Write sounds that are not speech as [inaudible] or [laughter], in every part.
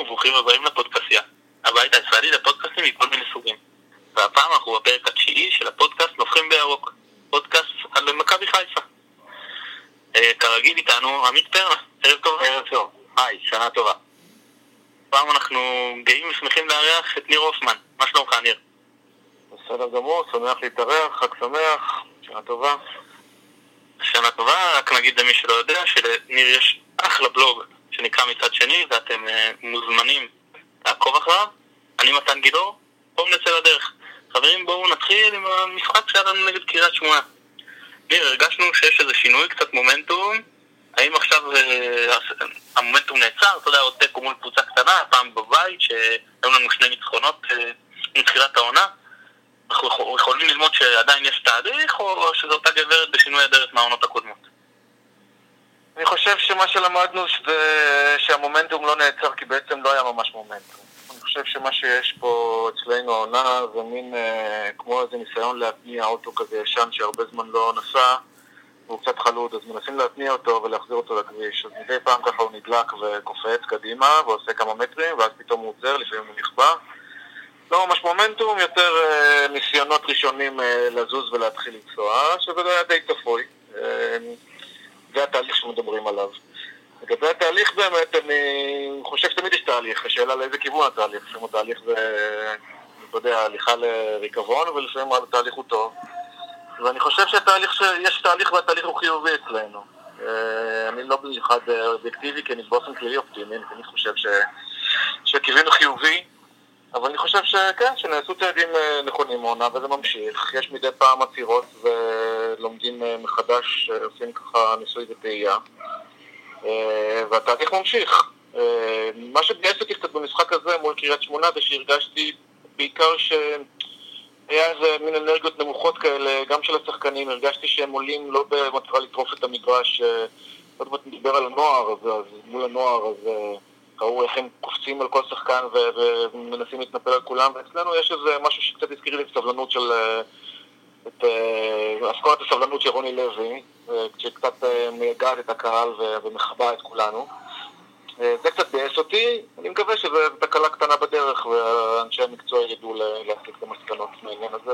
וברוכים הבאים לפודקאסיה, הבית הישראלי לפודקאסטים מכל מיני סוגים. והפעם אנחנו בפרק התשיעי של הפודקאסט נובחים בירוק, פודקאסט על מכבי חיפה. אה, כרגיל איתנו עמית פרנה, ערב טוב. ערב טוב. היי, שנה טובה. הפעם אנחנו גאים ושמחים לארח את ניר הופמן. מה שלומך ניר? בסדר גמור, שמח להתארח, חג שמח, שנה טובה. שנה טובה, רק נגיד למי שלא יודע שלניר יש אחלה בלוג שנקרא מצד שני ואתם אה, מוזמנים לעקוב אחריו. אני מתן גילאור, בואו נצא לדרך. חברים, בואו נתחיל עם המשחק שהיה לנו נגד קריית שמונה. ניר, הרגשנו שיש איזה שינוי, קצת מומנטום. האם עכשיו אה, המומנטום נעצר? אתה יודע, עוד תיקו מול קבוצה קטנה, הפעם בבית, שהיו לנו שני ניצחונות אה, מתחילת העונה. אנחנו יכולים ללמוד שעדיין יש תהליך, או שזו אותה גברת בשינוי אדרת מהעונות הקודמות? אני חושב שמה שלמדנו זה שהמומנטום לא נעצר כי בעצם לא היה ממש מומנטום. אני חושב שמה שיש פה אצלנו העונה זה מין אה, כמו איזה ניסיון להתניע אוטו כזה ישן שהרבה זמן לא נסע והוא קצת חלוד, אז מנסים להתניע אותו ולהחזיר אותו לכביש. אז מדי פעם ככה הוא נדלק וקופץ קדימה ועושה כמה מטרים ואז פתאום הוא עוצר, לפעמים הוא נכבה. לא ממש מומנטום, יותר אה, ניסיונות ראשונים אה, לזוז ולהתחיל לנסוע, שזה היה די צפוי. אה, זה התהליך שמדברים עליו. לגבי התהליך באמת, אני חושב שתמיד יש תהליך, השאלה לאיזה כיוון התהליך. לפעמים התהליך זה, אתה יודע, הליכה לריקבון, ולפעמים התהליך הוא טוב. ואני חושב שהתהליך, יש תהליך והתהליך הוא חיובי אצלנו. אה, אני לא במיוחד אובייקטיבי, כי אני באופן כללי אופטימי, אני חושב ש... שכיוונו חיובי, אבל אני חושב שכן, שנעשו צעדים אה, נכונים מעונה וזה ממשיך. יש מדי פעם עצירות ולומדים אה, מחדש, אה, עושים ככה ניסוי וטעייה. והתהליך ממשיך. מה שביאס אותי קצת במשחק הזה מול קריית שמונה זה שהרגשתי בעיקר שהיה איזה מין אנרגיות נמוכות כאלה, גם של השחקנים, הרגשתי שהם עולים לא במטרה לטרוף את המגרש, עוד מעט נדבר על הנוער, אז, אז מול הנוער, אז ראו איך הם קופצים על כל שחקן ומנסים להתנפל על כולם, ואצלנו יש איזה משהו שקצת הזכיר לי את הסבלנות של... אה, את אסכולת אה, הסבלנות של רוני לוי, שקצת אה, מייגעת את הקהל ומכבה את כולנו. זה קצת ביאס אותי, אני מקווה שזו תקלה קטנה בדרך ואנשי המקצוע ידעו להסיק את המסקנות מהעניין הזה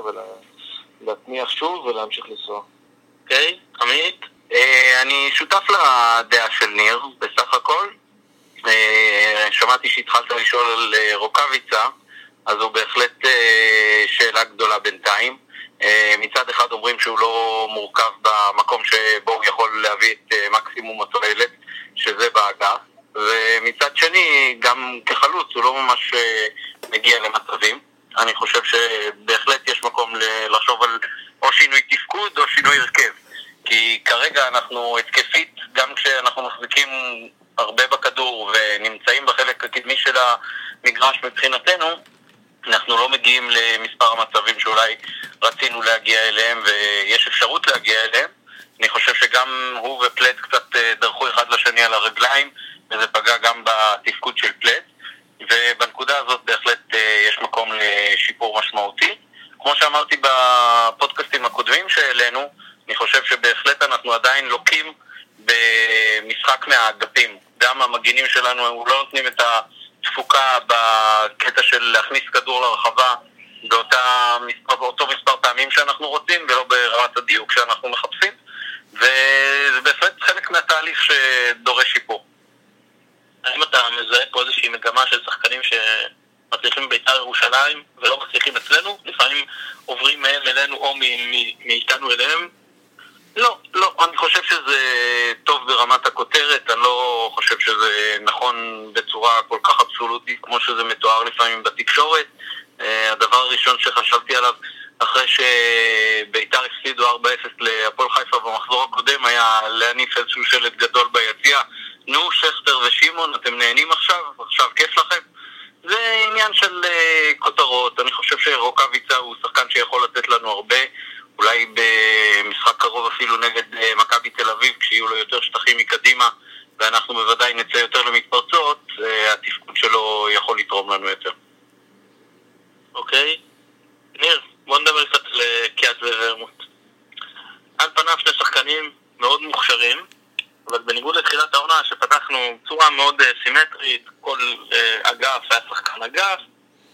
ולהתניח שוב ולהמשיך לנסוע. אוקיי, עמית, אני שותף לדעה של ניר בסך הכל. אה, שמעתי שהתחלת לשאול על אה, רוקאביצה, אז הוא בהחלט אה, שאלה גדולה בינתיים. מצד אחד אומרים שהוא לא מורכב במקום שבו הוא יכול להביא את מקסימום התועלת, שזה באגף, ומצד שני, גם כחלוץ הוא לא ממש מגיע למצבים. אני חושב שבהחלט יש מקום לחשוב על או שינוי תפקוד או שינוי הרכב. כי כרגע אנחנו התקפית, גם כשאנחנו מחזיקים הרבה של המגרש מבחינתנו, אנחנו לא מגיעים למספר המצבים שאולי רצינו להגיע אליהם ויש אפשרות להגיע אליהם. אני חושב שגם הוא ופלט קצת אה, דרכו אחד לשני על הרגליים וזה פגע גם בתפקוד של פלט ובנקודה הזאת בהחלט אה, יש מקום לשיפור משמעותי. כמו שאמרתי בפודקאסטים הקודמים שהעלינו, אני חושב שבהחלט אנחנו עדיין לוקים במשחק מהאגפים. גם המגינים שלנו לא נותנים את התפוקה בקטע של להכניס כדור לרחבה באותה באותו מספר פעמים שאנחנו רוצים ולא ברמת הדיוק שאנחנו מחפשים וזה בהחלט חלק מהתהליך שדורש שיפור. האם אתה מזהה פה איזושהי מגמה של שחקנים שמצליחים בבית"ר ירושלים ולא מצליחים אצלנו? לפעמים עוברים מהם אלינו או מאיתנו אליהם לא, לא, אני חושב שזה טוב ברמת הכותרת, אני לא חושב שזה נכון בצורה כל כך אבסולוטית כמו שזה מתואר לפעמים בתקשורת. אה, הדבר הראשון שחשבתי עליו אחרי שביתר הפסידו 4-0 להפועל חיפה במחזור הקודם היה להניף איזשהו שלט גדול ביציע נו, שכטר ושמעון, אתם נהנים עכשיו? עכשיו כיף לכם? זה עניין של uh, כותרות, אני חושב שרוקאביצה הוא שחקן שיכול לתת לנו הרבה אולי במשחק קרוב אפילו נגד אה, מכבי כשיהיו לו יותר שטחים מקדימה ואנחנו בוודאי נצא יותר למתפרצות, אה, התפקוד שלו יכול לתרום לנו יותר. אוקיי. ניר, בוא נדבר קצת על אה, וורמוט. על פניו שני שחקנים מאוד מוכשרים, אבל בניגוד לתחילת העונה, שפתחנו בצורה מאוד סימטרית, כל אגף היה שחקן אגף.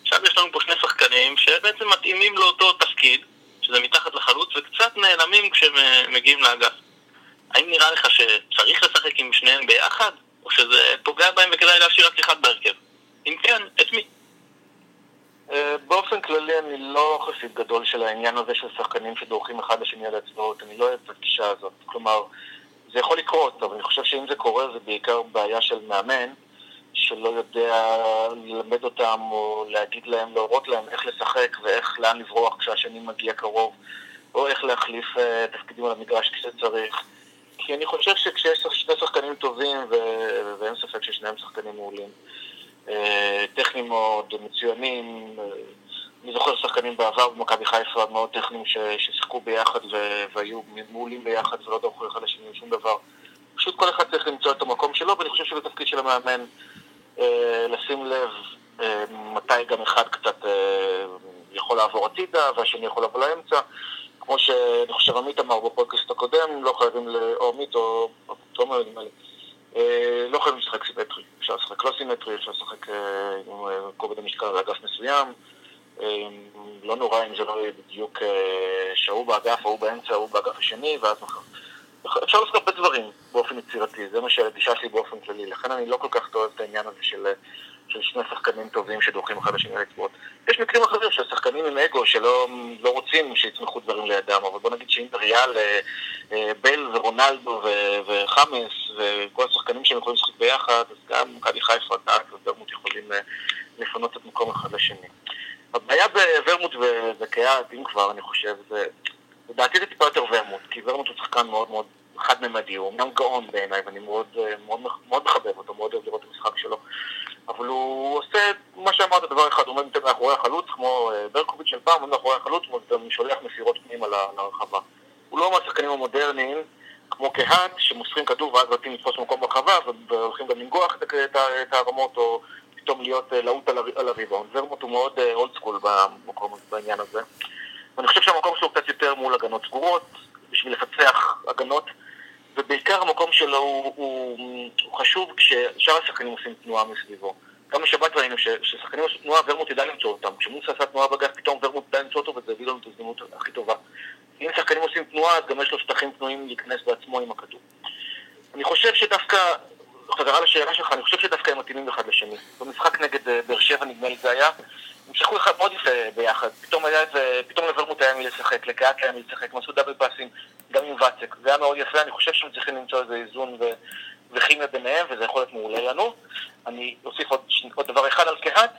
עכשיו יש לנו פה שני שחקנים שבעצם מתאימים לאותו תפקיד, שזה מתחת לחלוץ, וקצת נעלמים כשהם מגיעים לאגף. האם נראה לך שצריך לשחק עם שניהם ביחד, או שזה פוגע בהם וכדאי להשאיר רק אחד בהרכב? אם כן, את מי? אה, באופן כללי אני לא חסיד גדול של העניין הזה של שחקנים שדורכים אחד לשני על האצבעות, אני לא אוהב את הגישה הזאת. כלומר, זה יכול לקרות, אבל אני חושב שאם זה קורה זה בעיקר בעיה של מאמן, שלא יודע ללמד אותם או להגיד להם, להורות להם איך לשחק ואיך, לאן לברוח כשהשני מגיע קרוב, או איך להחליף uh, תפקידים על המגרש כשצריך. כי אני חושב שכשיש שני שחקנים טובים, ו- ואין ספק ששניהם שחקנים מעולים, אה, טכניים מאוד, מצוינים. אה, אני זוכר שחקנים בעבר במכבי חיפה מאוד טכניים ששיחקו ביחד והיו מעולים ביחד ולא דרכו אחד לשני שום דבר. פשוט כל אחד צריך למצוא את המקום שלו, ואני חושב שזה תפקיד של המאמן אה, לשים לב מתי גם אחד קצת יכול לעבור הצידה והשני יכול לבוא לאמצע. כמו שאני חושב עמית אמר בפודקאסט הקודם, לא חייבים, או עמית או תומר נדמה לי, אה, לא חייבים לשחק סימטרי, אפשר לשחק לא סימטרי, אפשר לשחק אה, עם אה, כובד המשקל על אגף מסוים. לא נורא אם זה לא יהיה בדיוק שההוא באגף, ההוא באמצע, ההוא באגף השני, ואז מחר. אפשר לעשות הרבה דברים באופן יצירתי, זה מה שהגישה שלי באופן כללי, לכן אני לא כל כך אוהב את העניין הזה של של שני שחקנים טובים שדורכים אחד לשני לאצבעות. יש מקרים אחרים של שחקנים עם אגו שלא לא רוצים שיצמחו דברים לידם, אבל בוא נגיד שאם ריאל, אה, אה, בל ורונלדו וחמאס וכל השחקנים שהם יכולים לשחק ביחד, אז גם מכבי חיפה, דאק ודרמוט יכולים אה, לפנות את מקום אחד לשני. הבעיה בוורמוט וקיאט, אם כבר, אני חושב, זה... לדעתי זה טיפה יותר ורמוט, כי ורמוט הוא שחקן מאוד מאוד חד-ממדי, הוא אומנם גאון בעיניי, ואני מאוד, מאוד, מאוד מחבב אותו, מאוד אוהב לראות את המשחק שלו. אבל הוא עושה מה שאמרת, דבר אחד, הוא עומד מאחורי החלוץ, כמו אה, ברקוביץ' של פעם, עומד מאחורי החלוץ, וגם שולח מסירות פנימה לרחבה. הוא לא מהשחקנים המודרניים, כמו קהת, שמוסרים כדור ואז רוצים לתפוס מקום ברחבה, והולכים גם לנגוח את הרמות, או פתאום להיות אה, לעוט על הריבאונד. ורמוט הוא מאוד אולד אה, סקול בעניין הזה. ואני חושב שהמקום שלו קצת יותר מול הגנות סגורות, בשביל לפצח הגנות. ובעיקר המקום שלו הוא, הוא, הוא חשוב כששאר השחקנים עושים תנועה מסביבו. גם בשבת ראינו ששחקנים עושים תנועה, ורמוט ידע למצוא אותם. כשמוסה עשה תנועה בגף, פתאום ורמוט ידע למצוא אותו, וזה הביא לנו את ההזדמנות הכי טובה. אם שחקנים עושים תנועה, אז גם יש לו שטחים פנויים להיכנס בעצמו עם הכדור. אני חושב שדווקא, חזרה לשאלה שלך, אני חושב שדווקא הם מתאימים אחד לשני. במשחק נגד אה, באר שבע נדמה לי זה היה, הם שיחקו אחד מאוד יפה ביחד. פתאום היה איזה, פתאום לוורמוט היה מי לשחק, לקהת היה מי לשחק, הם עשו דאבל פאסים. גם עם ואצק. זה היה מאוד יפה, אני חושב שהם צריכים למצוא איזה איזון ו... וכימיה ביניהם, וזה יכול להיות מעולה לנו. אני אוסיף עוד, עוד דבר אחד על קהת,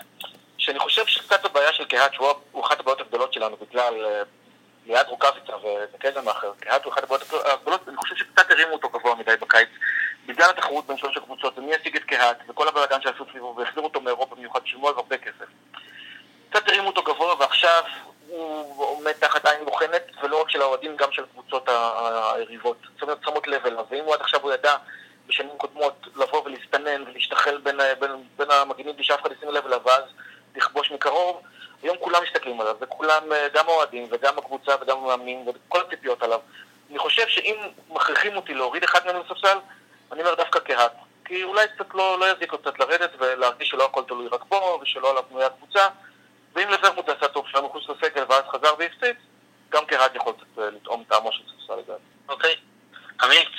שאני חושב שקצת הבעיה של קהת, שהוא אחת הבעיות הגדולות שלנו בגלל uh, ליעד רוקאביצה וקזם האחר, קהת הוא אחת הבעיות הגדולות, אני חושב שקצת הרימו אותו גבוה מדי בקיץ. בגלל התחרות בין שלוש הקבוצות, ומי ישיג את קהת, וכל הבלאגן שעשו סביבו, והחזירו אותו מאירופה במיוחד, שילמו עליו הרבה כסף. קצת הרימו אותו גבוה, ועכשיו הוא עומד תחת עין בוחנת, ולא רק של האוהדים, גם של קבוצות היריבות. זאת אומרת, שמות לב אליו. ואם הוא עד עכשיו הוא ידע בשנים קודמות לבוא ולהסתנן ולהשתחל בין, בין, בין המגינים בלי שאף אחד ישים לב אליו, ואז לכבוש מקרוב, היום כולם מסתכלים עליו, וכולם, גם האוהדים וגם הקבוצה וגם המאמנים וכל הציפיות עליו. אני חושב שאם מכריחים אותי להוריד אחד מהם לספסל, אני אומר דווקא כהת. כי אולי קצת לא, לא יזיק לו קצת לרדת ולהרגיש שלא הכל תלוי רק בו ושלא עליו בנויה קבוצה. ואם לוורמוט עשה טוב שהיה מחוץ לסגל ואז חזר והפציץ, גם כהד יכול קצת אה, לטעום טעמו של ספסל לדעת. אוקיי. עמית,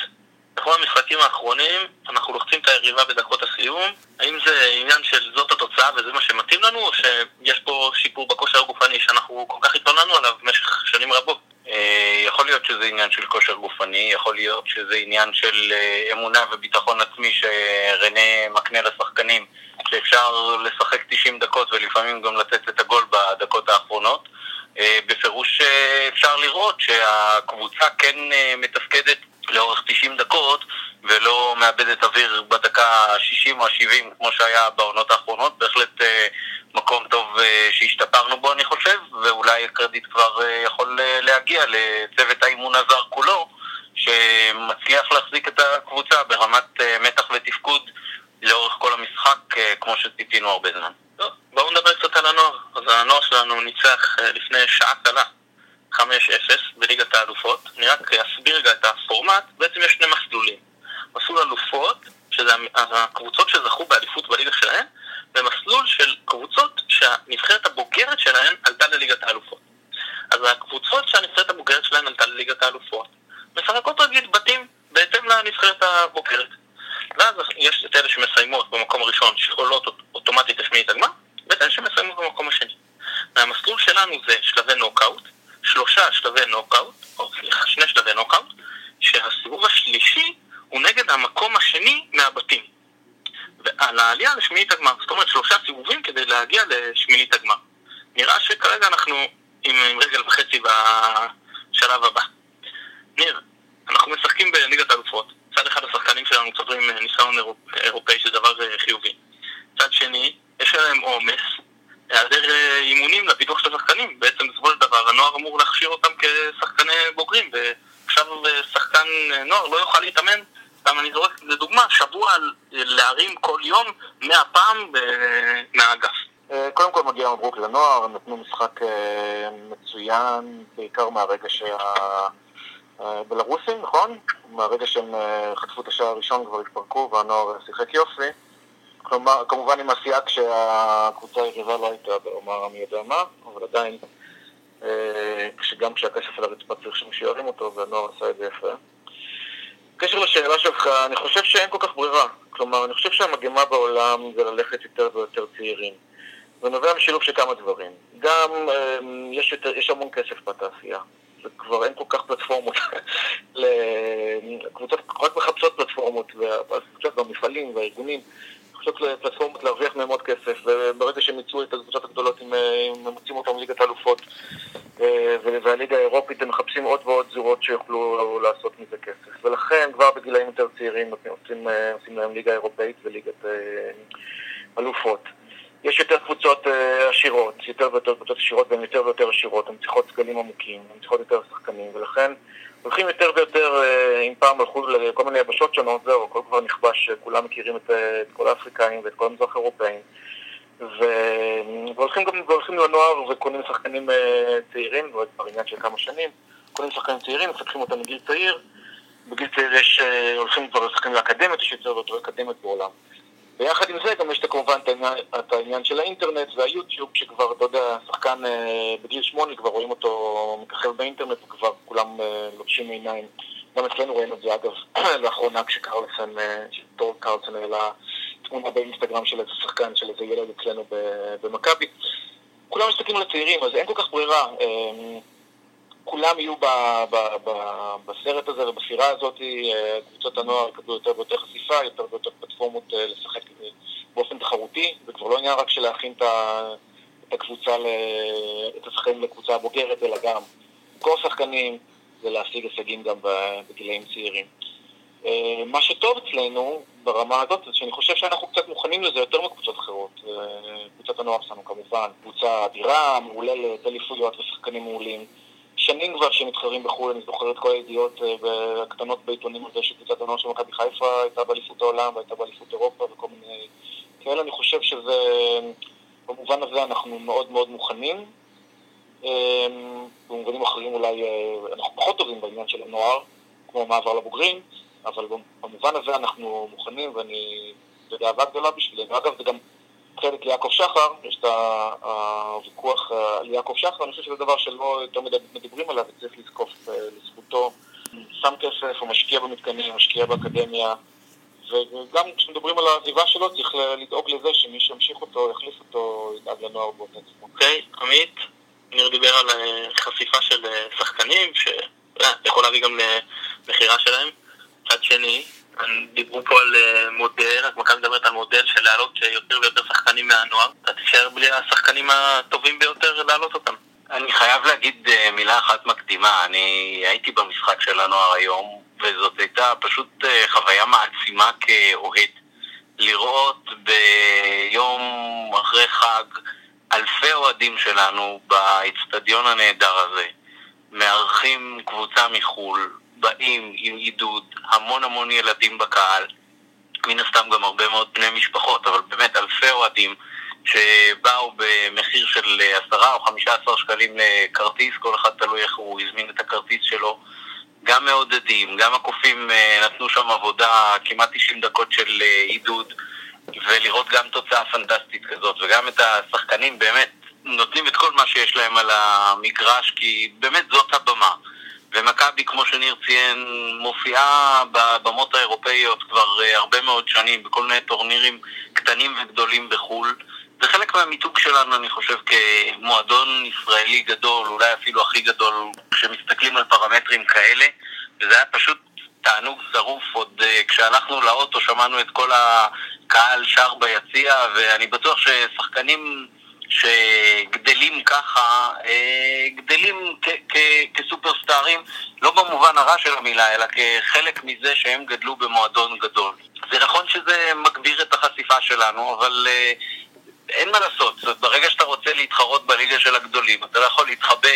בכל המשחקים האחרונים אנחנו לוחצים את היריבה בדקות הסיום. האם זה עניין של זאת התוצאה וזה מה שמתאים לנו, או שיש פה שיפור בכושר הגופני שאנחנו כל כך התלוננו עליו במשך שנים רבות? אה, יכול להיות שזה עניין של כושר גופני, יכול להיות שזה עניין של אה, אמונה וביטחון עצמי שרנה מקנה לשחקנים. שאפשר לשחק 90 דקות ולפעמים גם לתת את הגול בדקות האחרונות. אה, בפירוש אה, אפשר לראות שהקבוצה כן אה, מתפקדת לאורך 90 דקות ולא מאבדת אוויר בדקה ה-60 או ה-70 כמו שהיה בעונות האחרונות. בהחלט מקום טוב שהשתפרנו בו אני חושב, ואולי הקרדיט כבר יכול להגיע לצוות האימון הזר כולו, שמצליח להחזיק את הקבוצה ברמת מתח ותפקוד לאורך כל המשחק, אה, כמו שציפינו הרבה זמן. טוב, בואו נדבר קצת על הנוער. אז הנוער שלנו ניצח אה, לפני שעה קלה 5-0 בליגת האלופות. אני רק אסביר רגע את הפורמט. בעצם יש שני מסלולים. מסלול אלופות, שזה הקבוצות שזכו באליפות בליגה שלהן, במסלול של קבוצות שהנבחרת הבוגרת שלהן עלתה לליגת האלופות. אז הקבוצות שהנבחרת הבוגרת שלהן עלתה לליגת האלופות, משחקות רגיל בתים בהתאם לנבחרת הבוגרת. ואז יש את אלה שמסיימות במקום הראשון, שעולות אוטומטית לשמינית הגמר, ואת אלה שמסיימות במקום השני. והמסלול שלנו זה שלבי נוקאוט, שלושה שלבי נוקאוט, או סליחה, שני שלבי נוקאוט, שהסיבוב השלישי הוא נגד המקום השני מהבתים. ועל העלייה לשמינית הגמר, זאת אומרת שלושה סיבובים כדי להגיע לשמינית הגמר. נראה שכרגע אנחנו עם, עם רגל וחצי בשלב הבא. ניר, אנחנו משחקים בליגת האלופות. צד אחד השחקנים שלנו צוברים ניסיון אירופאי שזה דבר אה, חיובי. צד שני, יש עליהם עומס, היעדר אה, אימונים לפיתוח של השחקנים. בעצם בסופו של דבר הנוער אמור להכשיר אותם כשחקני בוגרים, ועכשיו אה, שחקן נוער לא יוכל להתאמן סתם אני זורק לדוגמה, שבוע להרים כל יום מאה פעם מהאגף. קודם כל מגיע מברוק לנוער, נתנו משחק מצוין, בעיקר מהרגע שה... בלרוסים, נכון? מהרגע שהם אה, חטפו את השער הראשון כבר התפרקו והנוער שיחק יופי. כלומר, כמובן עם הסייג שהקבוצה היריבה לא הייתה באומר מי יודע מה, אבל עדיין, אה, שגם כשהכסף על הרצפה צריך שמישהו ירים אותו, והנוער עשה את זה יפה. בקשר לשאלה שלך, אני חושב שאין כל כך ברירה. כלומר, אני חושב שהמגמה בעולם זה ללכת יותר ויותר צעירים. זה נובע משילוב של כמה דברים. גם אה, יש, יותר, יש המון כסף בתעשייה. וכבר אין כל כך פלטפורמות. [laughs] קבוצות רק מחפשות פלטפורמות, והקבוצות במפעלים והארגונים מחפשות פלטפורמות להרוויח מהם עוד כסף, וברגע שהם יצאו את הקבוצות הגדולות, הם מוצאים אותם מליגת האלופות אה, והליגה האירופית, הם מחפשים עוד ועוד זירות שיוכלו לעשות מזה כסף. ולכן כבר בגילאים יותר צעירים עושים, אה, עושים להם ליגה אירופאית וליגת אה, אלופות. יש יותר קבוצות עשירות, יותר ויותר קבוצות עשירות והן יותר ויותר עשירות, הן צריכות סגלים עמוקים, הן צריכות יותר שחקנים, ולכן הולכים יותר ויותר, אם פעם הלכו לכל מיני יבשות שונות, זהו, הכל כבר נכבש, כולם מכירים את, אה, את כל האפריקאים ואת כל המזרח האירופאים, ו... והולכים גם והולכים לנוער וקונים שחקנים uh, צעירים, זה כבר עניין של כמה שנים, קונים שחקנים צעירים, מפתחים אותם מגיל צעיר, בגיל צעיר יש, הולכים כבר לשחקנים לאקדמיות, יש יותר ויותר אקדמיות בעולם. ויחד עם זה גם יש כמובן את העניין של האינטרנט והיוטיוב, שכבר, אתה יודע, שחקן אה, בגיל שמונה, כבר רואים אותו מככב באינטרנט וכבר כולם אה, לובשים עיניים. גם אצלנו רואים את זה, אגב, [clears throat] לאחרונה כשקרלסון, אה, שטור קרלסון העלה תמונה באינסטגרם של איזה שחקן, של איזה ילד אצלנו במכבי. כולם מסתכלים על הצעירים, אז אין כל כך ברירה. כולם יהיו ב, ב, ב, בסרט הזה ובסירה הזאת, אה, קבוצות הנוער יקבלו יותר ויותר חשיפה, יותר ויותר פלטפורמות אה, לשחק באופן תחרותי, זה כבר לא עניין רק של להכין את הקבוצה, את השחקנים לקבוצה הבוגרת, אלא גם למכור שחקנים ולהשיג הישגים גם בגילאים צעירים. אה, מה שטוב אצלנו ברמה הזאת זה שאני חושב שאנחנו קצת מוכנים לזה יותר מקבוצות אחרות. קבוצת הנוער שלנו כמובן, קבוצה אדירה, מהוללת, אליפויות ושחקנים מעולים. שנים כבר שמתחרים בחו"ל, אני זוכר את כל הידיעות אה, הקטנות בעיתונים על זה שקבוצת הנוער של מכבי חיפה הייתה באליפות העולם והייתה באליפות אירופה וכל מיני כאלה. אני חושב שזה, במובן הזה אנחנו מאוד מאוד מוכנים. אה, במובנים אחרים אולי אה, אנחנו פחות טובים בעניין של הנוער, כמו מעבר לבוגרים, אבל במובן הזה אנחנו מוכנים ואני, זה גאווה גדולה בשבילנו. אגב, זה גם חלק ליעקב שחר, יש את הוויכוח אה, על יעקב שחר, אני חושב שזה דבר שלא יותר מדי מדברים עליו וצריך לזקוף אה, לזכותו. שם כסף, הוא משקיע במתקנים, משקיע באקדמיה, וגם כשמדברים על העזיבה שלו צריך לדאוג לזה שמי שימשיך אותו, יחליף אותו, ידאג לנוער באותו עצמו. אוקיי, עמית, ניר דיבר על אה, חשיפה של שחקנים, שיכול להביא גם למכירה שלהם. מצד שני, דיברו פה על אה, מודל, אז מכבי מדברת על מודל של להעלות יותר ויותר שחקנים מהנוער. אתה תישאר בלי השחקנים הטובים ביותר להעלות אותם. אני חייב להגיד אה, מילה אחת מקדימה. אני הייתי במשחק של הנוער היום, וזאת הייתה פשוט אה, חוויה מעצימה כאוהד. לראות ביום אחרי חג אלפי אוהדים שלנו באצטדיון הנהדר הזה, מארחים קבוצה מחו"ל, באים עם עידוד, המון המון ילדים בקהל, מן הסתם גם הרבה מאוד בני משפחות, אבל באמת אלפי אוהדים שבאו במחיר של עשרה או חמישה עשר שקלים לכרטיס, כל אחד תלוי איך הוא הזמין את הכרטיס שלו, גם מעודדים, גם הקופים נתנו שם עבודה, כמעט 90 דקות של עידוד, ולראות גם תוצאה פנטסטית כזאת, וגם את השחקנים באמת נותנים את כל מה שיש להם על המגרש, כי באמת זאת הבמה. ומכבי, כמו שניר ציין, מופיעה בבמות האירופאיות כבר אה, הרבה מאוד שנים, בכל מיני טורנירים קטנים וגדולים בחו"ל. זה חלק מהמיתוג שלנו, אני חושב, כמועדון ישראלי גדול, אולי אפילו הכי גדול, כשמסתכלים על פרמטרים כאלה, וזה היה פשוט תענוג שרוף. עוד uh, כשהלכנו לאוטו שמענו את כל הקהל שר ביציע, ואני בטוח ששחקנים שגדלים ככה, אה, גדלים כסופרסטארים, לא במובן הרע של המילה, אלא כחלק מזה שהם גדלו במועדון גדול. זה נכון שזה מגביר את החשיפה שלנו, אבל אה, אין מה לעשות. זאת ברגע שאתה רוצה להתחרות בליגה של הגדולים, אתה לא יכול להתחבא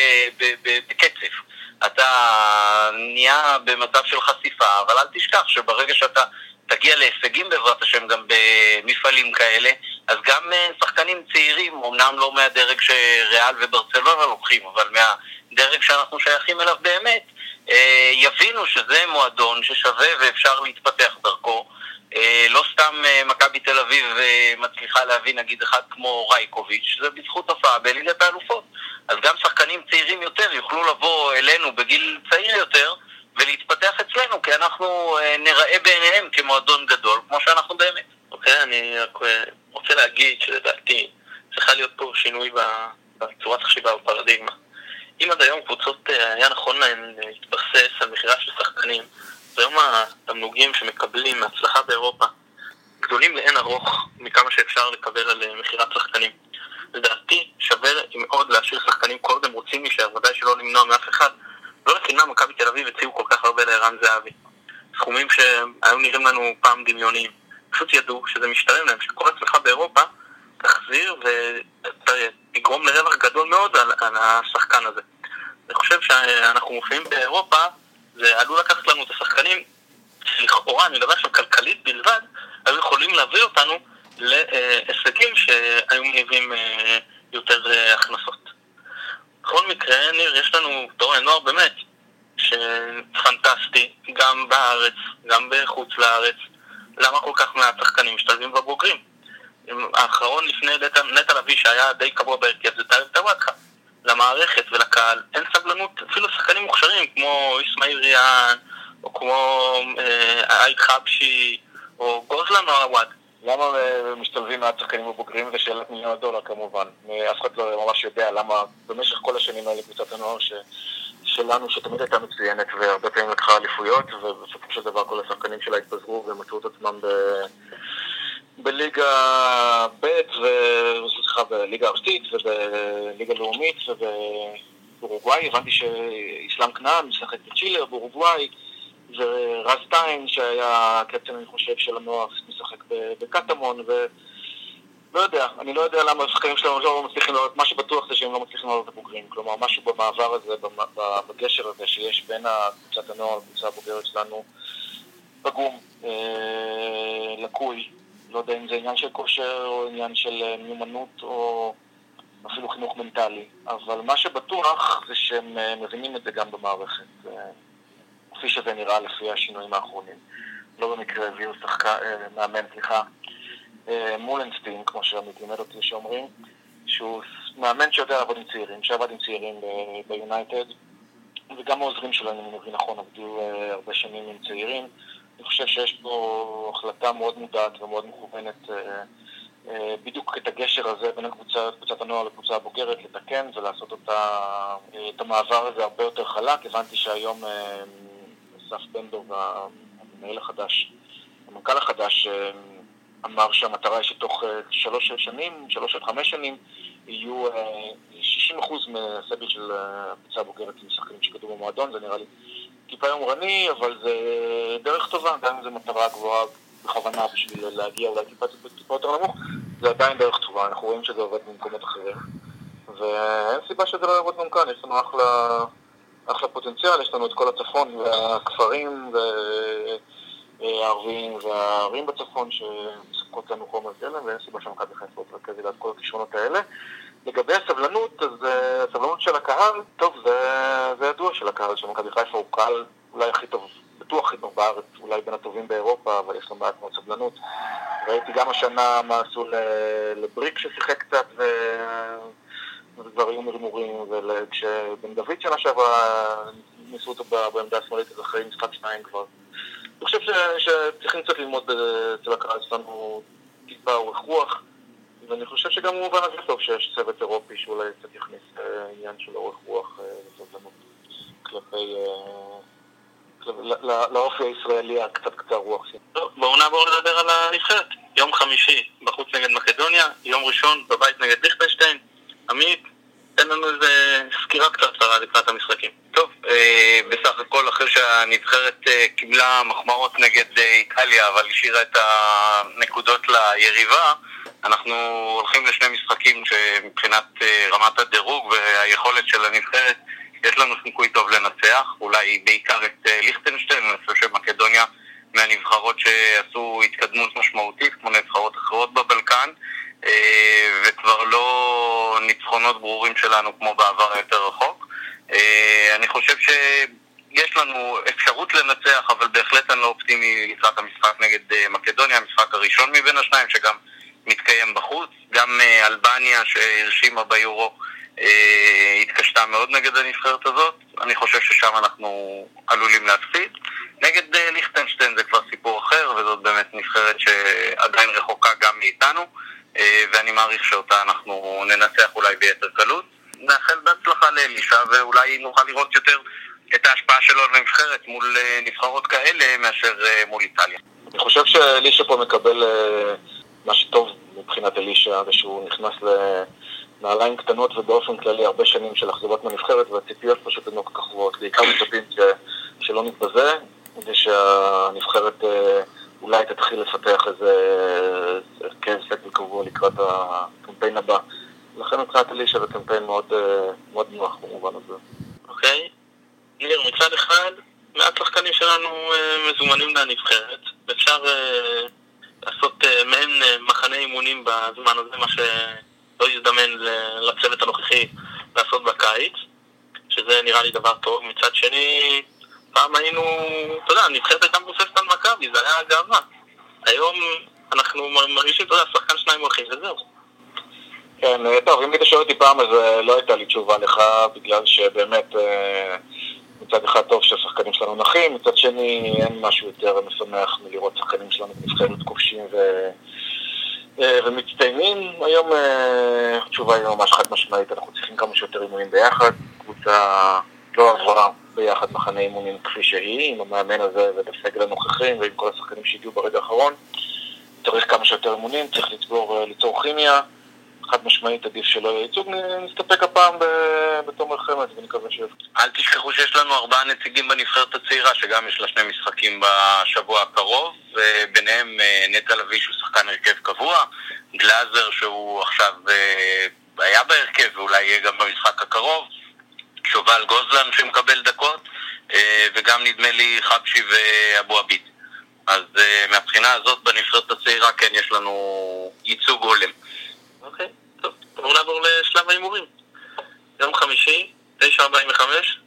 בקצב. אתה נהיה במצב של חשיפה, אבל אל תשכח שברגע שאתה תגיע להישגים בעזרת השם גם במפעלים כאלה, אז גם אה, שחקנים צעירים, אמנם לא מהדרג שריאל וברצלונה לוקחים, אבל מהדרג שאנחנו שייכים אליו באמת, אה, יבינו שזה מועדון ששווה ואפשר להתפתח דרכו. אה, לא סתם מכבי תל אביב מצליחה להביא נגיד אחד כמו רייקוביץ', זה בזכות הופעה בליגת האלופות. אז גם שחקנים צעירים יותר יוכלו לבוא אלינו בגיל צעיר יותר ולהתפתח אצלנו, כי אנחנו נראה בעיניהם כמועדון גדול, כמו שאנחנו באמת. אוקיי, אני רק רוצה להגיד שלדעתי צריכה להיות פה שינוי בצורת חשיבה בפרדיגמה. אם עד היום קבוצות אה, היה נכון להן להתבסס על מכירה של שחקנים, והיום התמלוגים שמקבלים מהצלחה באירופה גדולים לאין ארוך מכמה שאפשר לקבל על אה, מכירת שחקנים. לדעתי שווה מאוד להשאיר שחקנים כל עוד הם רוצים להישאר, ודאי שלא למנוע מאף אחד. לא לחינם מכבי תל אביב הציעו כל כך הרבה לערן זהבי. סכומים שהיו נראים לנו פעם דמיוניים. פשוט ידעו שזה משתלם להם, שכל הצלחה באירופה תחזיר ותגרום לרווח גדול מאוד על, על השחקן הזה. אני חושב שאנחנו מופיעים באירופה, זה עלול לקחת לנו את השחקנים שלכאורה, אני מדבר עכשיו כלכלית בלבד, היו יכולים להביא אותנו להישגים שהיו מניבים אה, יותר אה, הכנסות. בכל מקרה, ניר, יש לנו תורן נוער באמת, שפנטסטי, גם בארץ, גם בחוץ לארץ. למה כל כך מעט שחקנים משתלבים בבוגרים? האחרון לפני נטע לביא שהיה די קבוע בהרכב זה טלב טוואטחה. למערכת ולקהל אין סבלנות, אפילו שחקנים מוכשרים כמו אסמאעיל ריאן, או כמו אה, עייד חבשי, או גוזלן או עוואד. למה משתלבים מעט שחקנים בבוגרים? זה שאלת מיליון הדולר כמובן. אף אחד לא ממש יודע למה במשך כל השנים האלה קבוצת הנוער ש... שלנו, שתמיד הייתה מצוינת והרבה פעמים לקחה אליפויות, ובסופו של דבר כל השחקנים שלה התפזרו ומצאו את עצמם ב... בליגה ב' וסליחה, בליגה ארצית ובליגה לאומית ובאורוגוואי, הבנתי שאיסלאם כנען משחק בצ'ילה, באורוגוואי ורז טיין שהיה קפטן אני חושב של הנוער משחק בקטמון ו... לא יודע, אני לא יודע למה השחקנים שלנו לא מצליחים לעלות, מה שבטוח זה שהם לא מצליחים לעלות לבוגרים, כלומר משהו במעבר הזה, בגשר הזה שיש בין קבוצת הנוער לקבוצה הבוגרת שלנו פגום, אה, לקוי, לא יודע אם זה עניין של כושר או עניין של אה, מיומנות או אפילו חינוך מנטלי, אבל מה שבטוח זה שהם אה, מבינים את זה גם במערכת, כפי שזה נראה לפי השינויים האחרונים. לא במקרה הביאו שחקן, מאמן, סליחה, אה, מולנסטין, כמו שעמית לימד אותי שאומרים, שהוא מאמן שיודע לעבוד עם צעירים, שעבד עם צעירים ביונייטד, וגם העוזרים אם אני מבין נכון, עבדו אה, הרבה שנים עם צעירים. אני חושב שיש פה החלטה מאוד מודעת ומאוד מכוונת אה, בדיוק את הגשר הזה בין הקבוצה, קבוצת הנוער לקבוצה הבוגרת, לתקן ולעשות אותה, את המעבר הזה הרבה יותר חלק. הבנתי שהיום אסף בנדור והמנהל החדש, המנכ"ל החדש, אמר שהמטרה היא שתוך אה, שלוש שנים, שלוש עד חמש שנים, יהיו 60% אה, מהסגל של הקבוצה הבוגרת משחקנים שכתוב במועדון, זה נראה לי טיפה יומרני, אבל זה דרך טובה, גם אם זו מטרה גבוהה בכוונה בשביל להגיע אולי טיפה, טיפה יותר נמוך, זה עדיין דרך טובה, אנחנו רואים שזה עובד במקומות אחרים. ואין סיבה שזה לא יעבוד גם כאן, יש לנו אחלה, אחלה פוטנציאל, יש לנו את כל הצפון והכפרים והערבים והערים בצפון שמספקות לנו חומר גלם ואין סיבה שמכבי חיפה לא תרכז ליד כל הכישרונות האלה. לגבי הסבלנות, אז אה, הסבלנות של הקהל, טוב, זה, זה ידוע של הקהל, שמכבי חיפה הוא קהל אולי הכי טוב, בטוח הכי טוב בארץ, אולי בין הטובים באירופה, אבל יש לו מעט מאוד סבלנות. ראיתי גם השנה מה עשו לבריק ששיחק קצת, ו... כבר היו מרמורים, וכשבן דוד שנה שעברה ניסו אותו בעמדה השמאלית, אז אחרי משחק שניים כבר. אני חושב שצריכים קצת ללמוד אצל הקהל שלנו טיפה אורך רוח, ואני חושב שגם במובן הזה טוב שיש צוות אירופי שאולי קצת יכניס עניין של אורך רוח וסובלנות כלפי... לאופי הישראלי הקצת קצר רוח. בואו נעבור לדבר על הנבחרת. יום חמישי בחוץ נגד מקדוניה, יום ראשון בבית נגד ליכטנשטיין. עמית, תן לנו איזה סקירה קצרה לקראת המשחקים. טוב, אה, בסך הכל אחרי שהנבחרת אה, קיבלה מחמאות נגד אה, איטליה, אבל השאירה את הנקודות ליריבה, אנחנו הולכים לשני משחקים שמבחינת רמת הדירוג והיכולת של הנבחרת יש לנו סיכוי טוב לנצח, אולי בעיקר את ליכטנשטיין, אני חושב שמקדוניה מהנבחרות שעשו התקדמות משמעותית, כמו נבחרות אחרות בבלקן, אה, וכבר לא ניצחונות ברורים שלנו כמו בעבר היותר רחוק. אה, אני חושב שיש לנו אפשרות לנצח, אבל בהחלט אני לא אופטימי לקראת המשחק נגד מקדוניה, המשחק הראשון מבין השניים, שגם מתקיים בחוץ. גם אלבניה שהרשימה ביורו אה, התקשתה מאוד נגד הנבחרת הזאת, אני חושב ששם אנחנו עלולים להפסיד. נגד אה, ליכטנשטיין זה כבר סיפור אחר, וזאת באמת נבחרת שעדיין רחוקה גם מאיתנו, אה, ואני מעריך שאותה אנחנו ננצח אולי ביתר קלות. נאחל בהצלחה לאלישע, ואולי נוכל לראות יותר את ההשפעה שלו על הנבחרת מול נבחרות כאלה מאשר מול איטליה. אני חושב שאלישע פה מקבל מה שטוב מבחינת אלישע, זה שהוא נכנס ל... נעליים קטנות ובאופן כללי הרבה שנים של אכזבות מהנבחרת והציפיות פשוט הן לא כל כך גבוהות. בעיקר מצפים ש... שלא נתבזה ושהנבחרת אה, אולי תתחיל לפתח איזה הרכב סגל קבוע לקראת הקמפיין הבא. לכן מבחינת אלישע זה קמפיין מאוד, אה, מאוד נוח במובן הזה. אוקיי. ניר, מצד אחד, מעט שחקנים שלנו אה, מזומנים לנבחרת, ואפשר לעשות מעין מחנה אימונים בזמן הזה, מה ש... לא יזדמן לצוות הנוכחי לעשות בקיץ, שזה נראה לי דבר טוב. מצד שני, פעם היינו, אתה יודע, הנבחרת הייתה מבוססת על מכבי, זה היה גאווה. היום אנחנו מרגישים, אתה יודע, שחקן שניים הולכים וזהו. כן, אה, טוב, אם היית שואל אותי פעם, אז אה, לא הייתה לי תשובה לך, בגלל שבאמת אה, מצד אחד טוב שהשחקנים שלנו נחים, מצד שני אין משהו יותר משמח מלראות שחקנים שלנו בנבחרת כובשים ו... אה, ומצטיינים. היום אה, התשובה היא ממש חד משמעית, אנחנו צריכים כמה שיותר אימונים ביחד. קבוצה לא עברה ביחד מחנה אימונים כפי שהיא, עם המאמן הזה ובסגל הנוכחים ועם כל השחקנים שהגיעו ברגע האחרון. צריך כמה שיותר אימונים, צריך ליצור, אה, ליצור כימיה. חד משמעית עדיף שלא יהיה ייצוג, נסתפק הפעם בתום מלחמת ונקווה ש... אל תשכחו שיש לנו ארבעה נציגים בנבחרת הצעירה, שגם יש לה שני משחקים בשבוע הקרוב, וביניהם אה, נטע לביא שהוא שחקן הרכב קבוע, גלאזר שהוא עכשיו אה, היה בהרכב ואולי יהיה גם במשחק הקרוב, שובל גוזלן שמקבל דקות, אה, וגם נדמה לי חבשי ואבו עביד. אז מהבחינה הזאת בנבחרת הצעירה כן יש לנו ייצוג הולם. אוקיי, טוב. בואו נעבור לשלב ההימורים. יום חמישי, 9.45,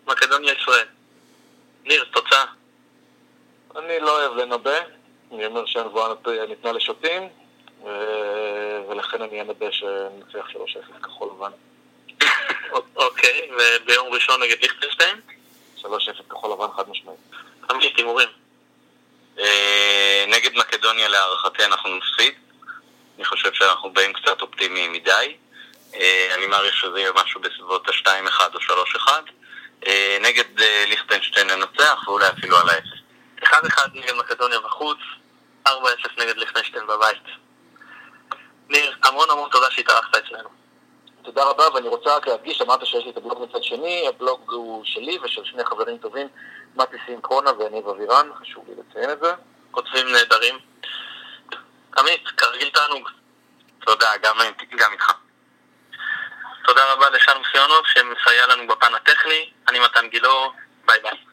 מקדוניה ישראל. ניר, תוצאה. אני לא אוהב לנבא, אני אומר שהנבואה ניתנה לשוטים, ולכן אני אנבא שנצליח 3-0 כחול לבן. [laughs] אוקיי, וביום ראשון נגד ליכטנשטיין? 3-0 כחול לבן חד משמעית. עמית, הימורים. אה, נגד מקדוניה להערכתי אנחנו נפסיד. אני חושב שאנחנו באים קצת אופטימיים מדי. אה, אני מעריך שזה יהיה משהו בסביבות ה-2-1 או 3-1. אה, נגד אה, ליכטנשטיין ננצח, ואולי אפילו על ה-0. 1-1 נגד מקדוניה בחוץ, 4-0 נגד ליכטנשטיין בבית. ניר, המון המון תודה שהתארחת אצלנו. תודה רבה, ואני רוצה רק להדגיש, אמרת שיש לי את הבלוג מצד שני, הבלוג הוא שלי ושל שני חברים טובים, מתי סינקרונה ויניב אבירן, חשוב לי לציין את זה. כותבים נהדרים. עמית, כרגיל תענוג. תודה, גם, גם איתך. תודה רבה לשלום סיונוב שמסייע לנו בפן הטכני. אני מתן גילאור, ביי ביי.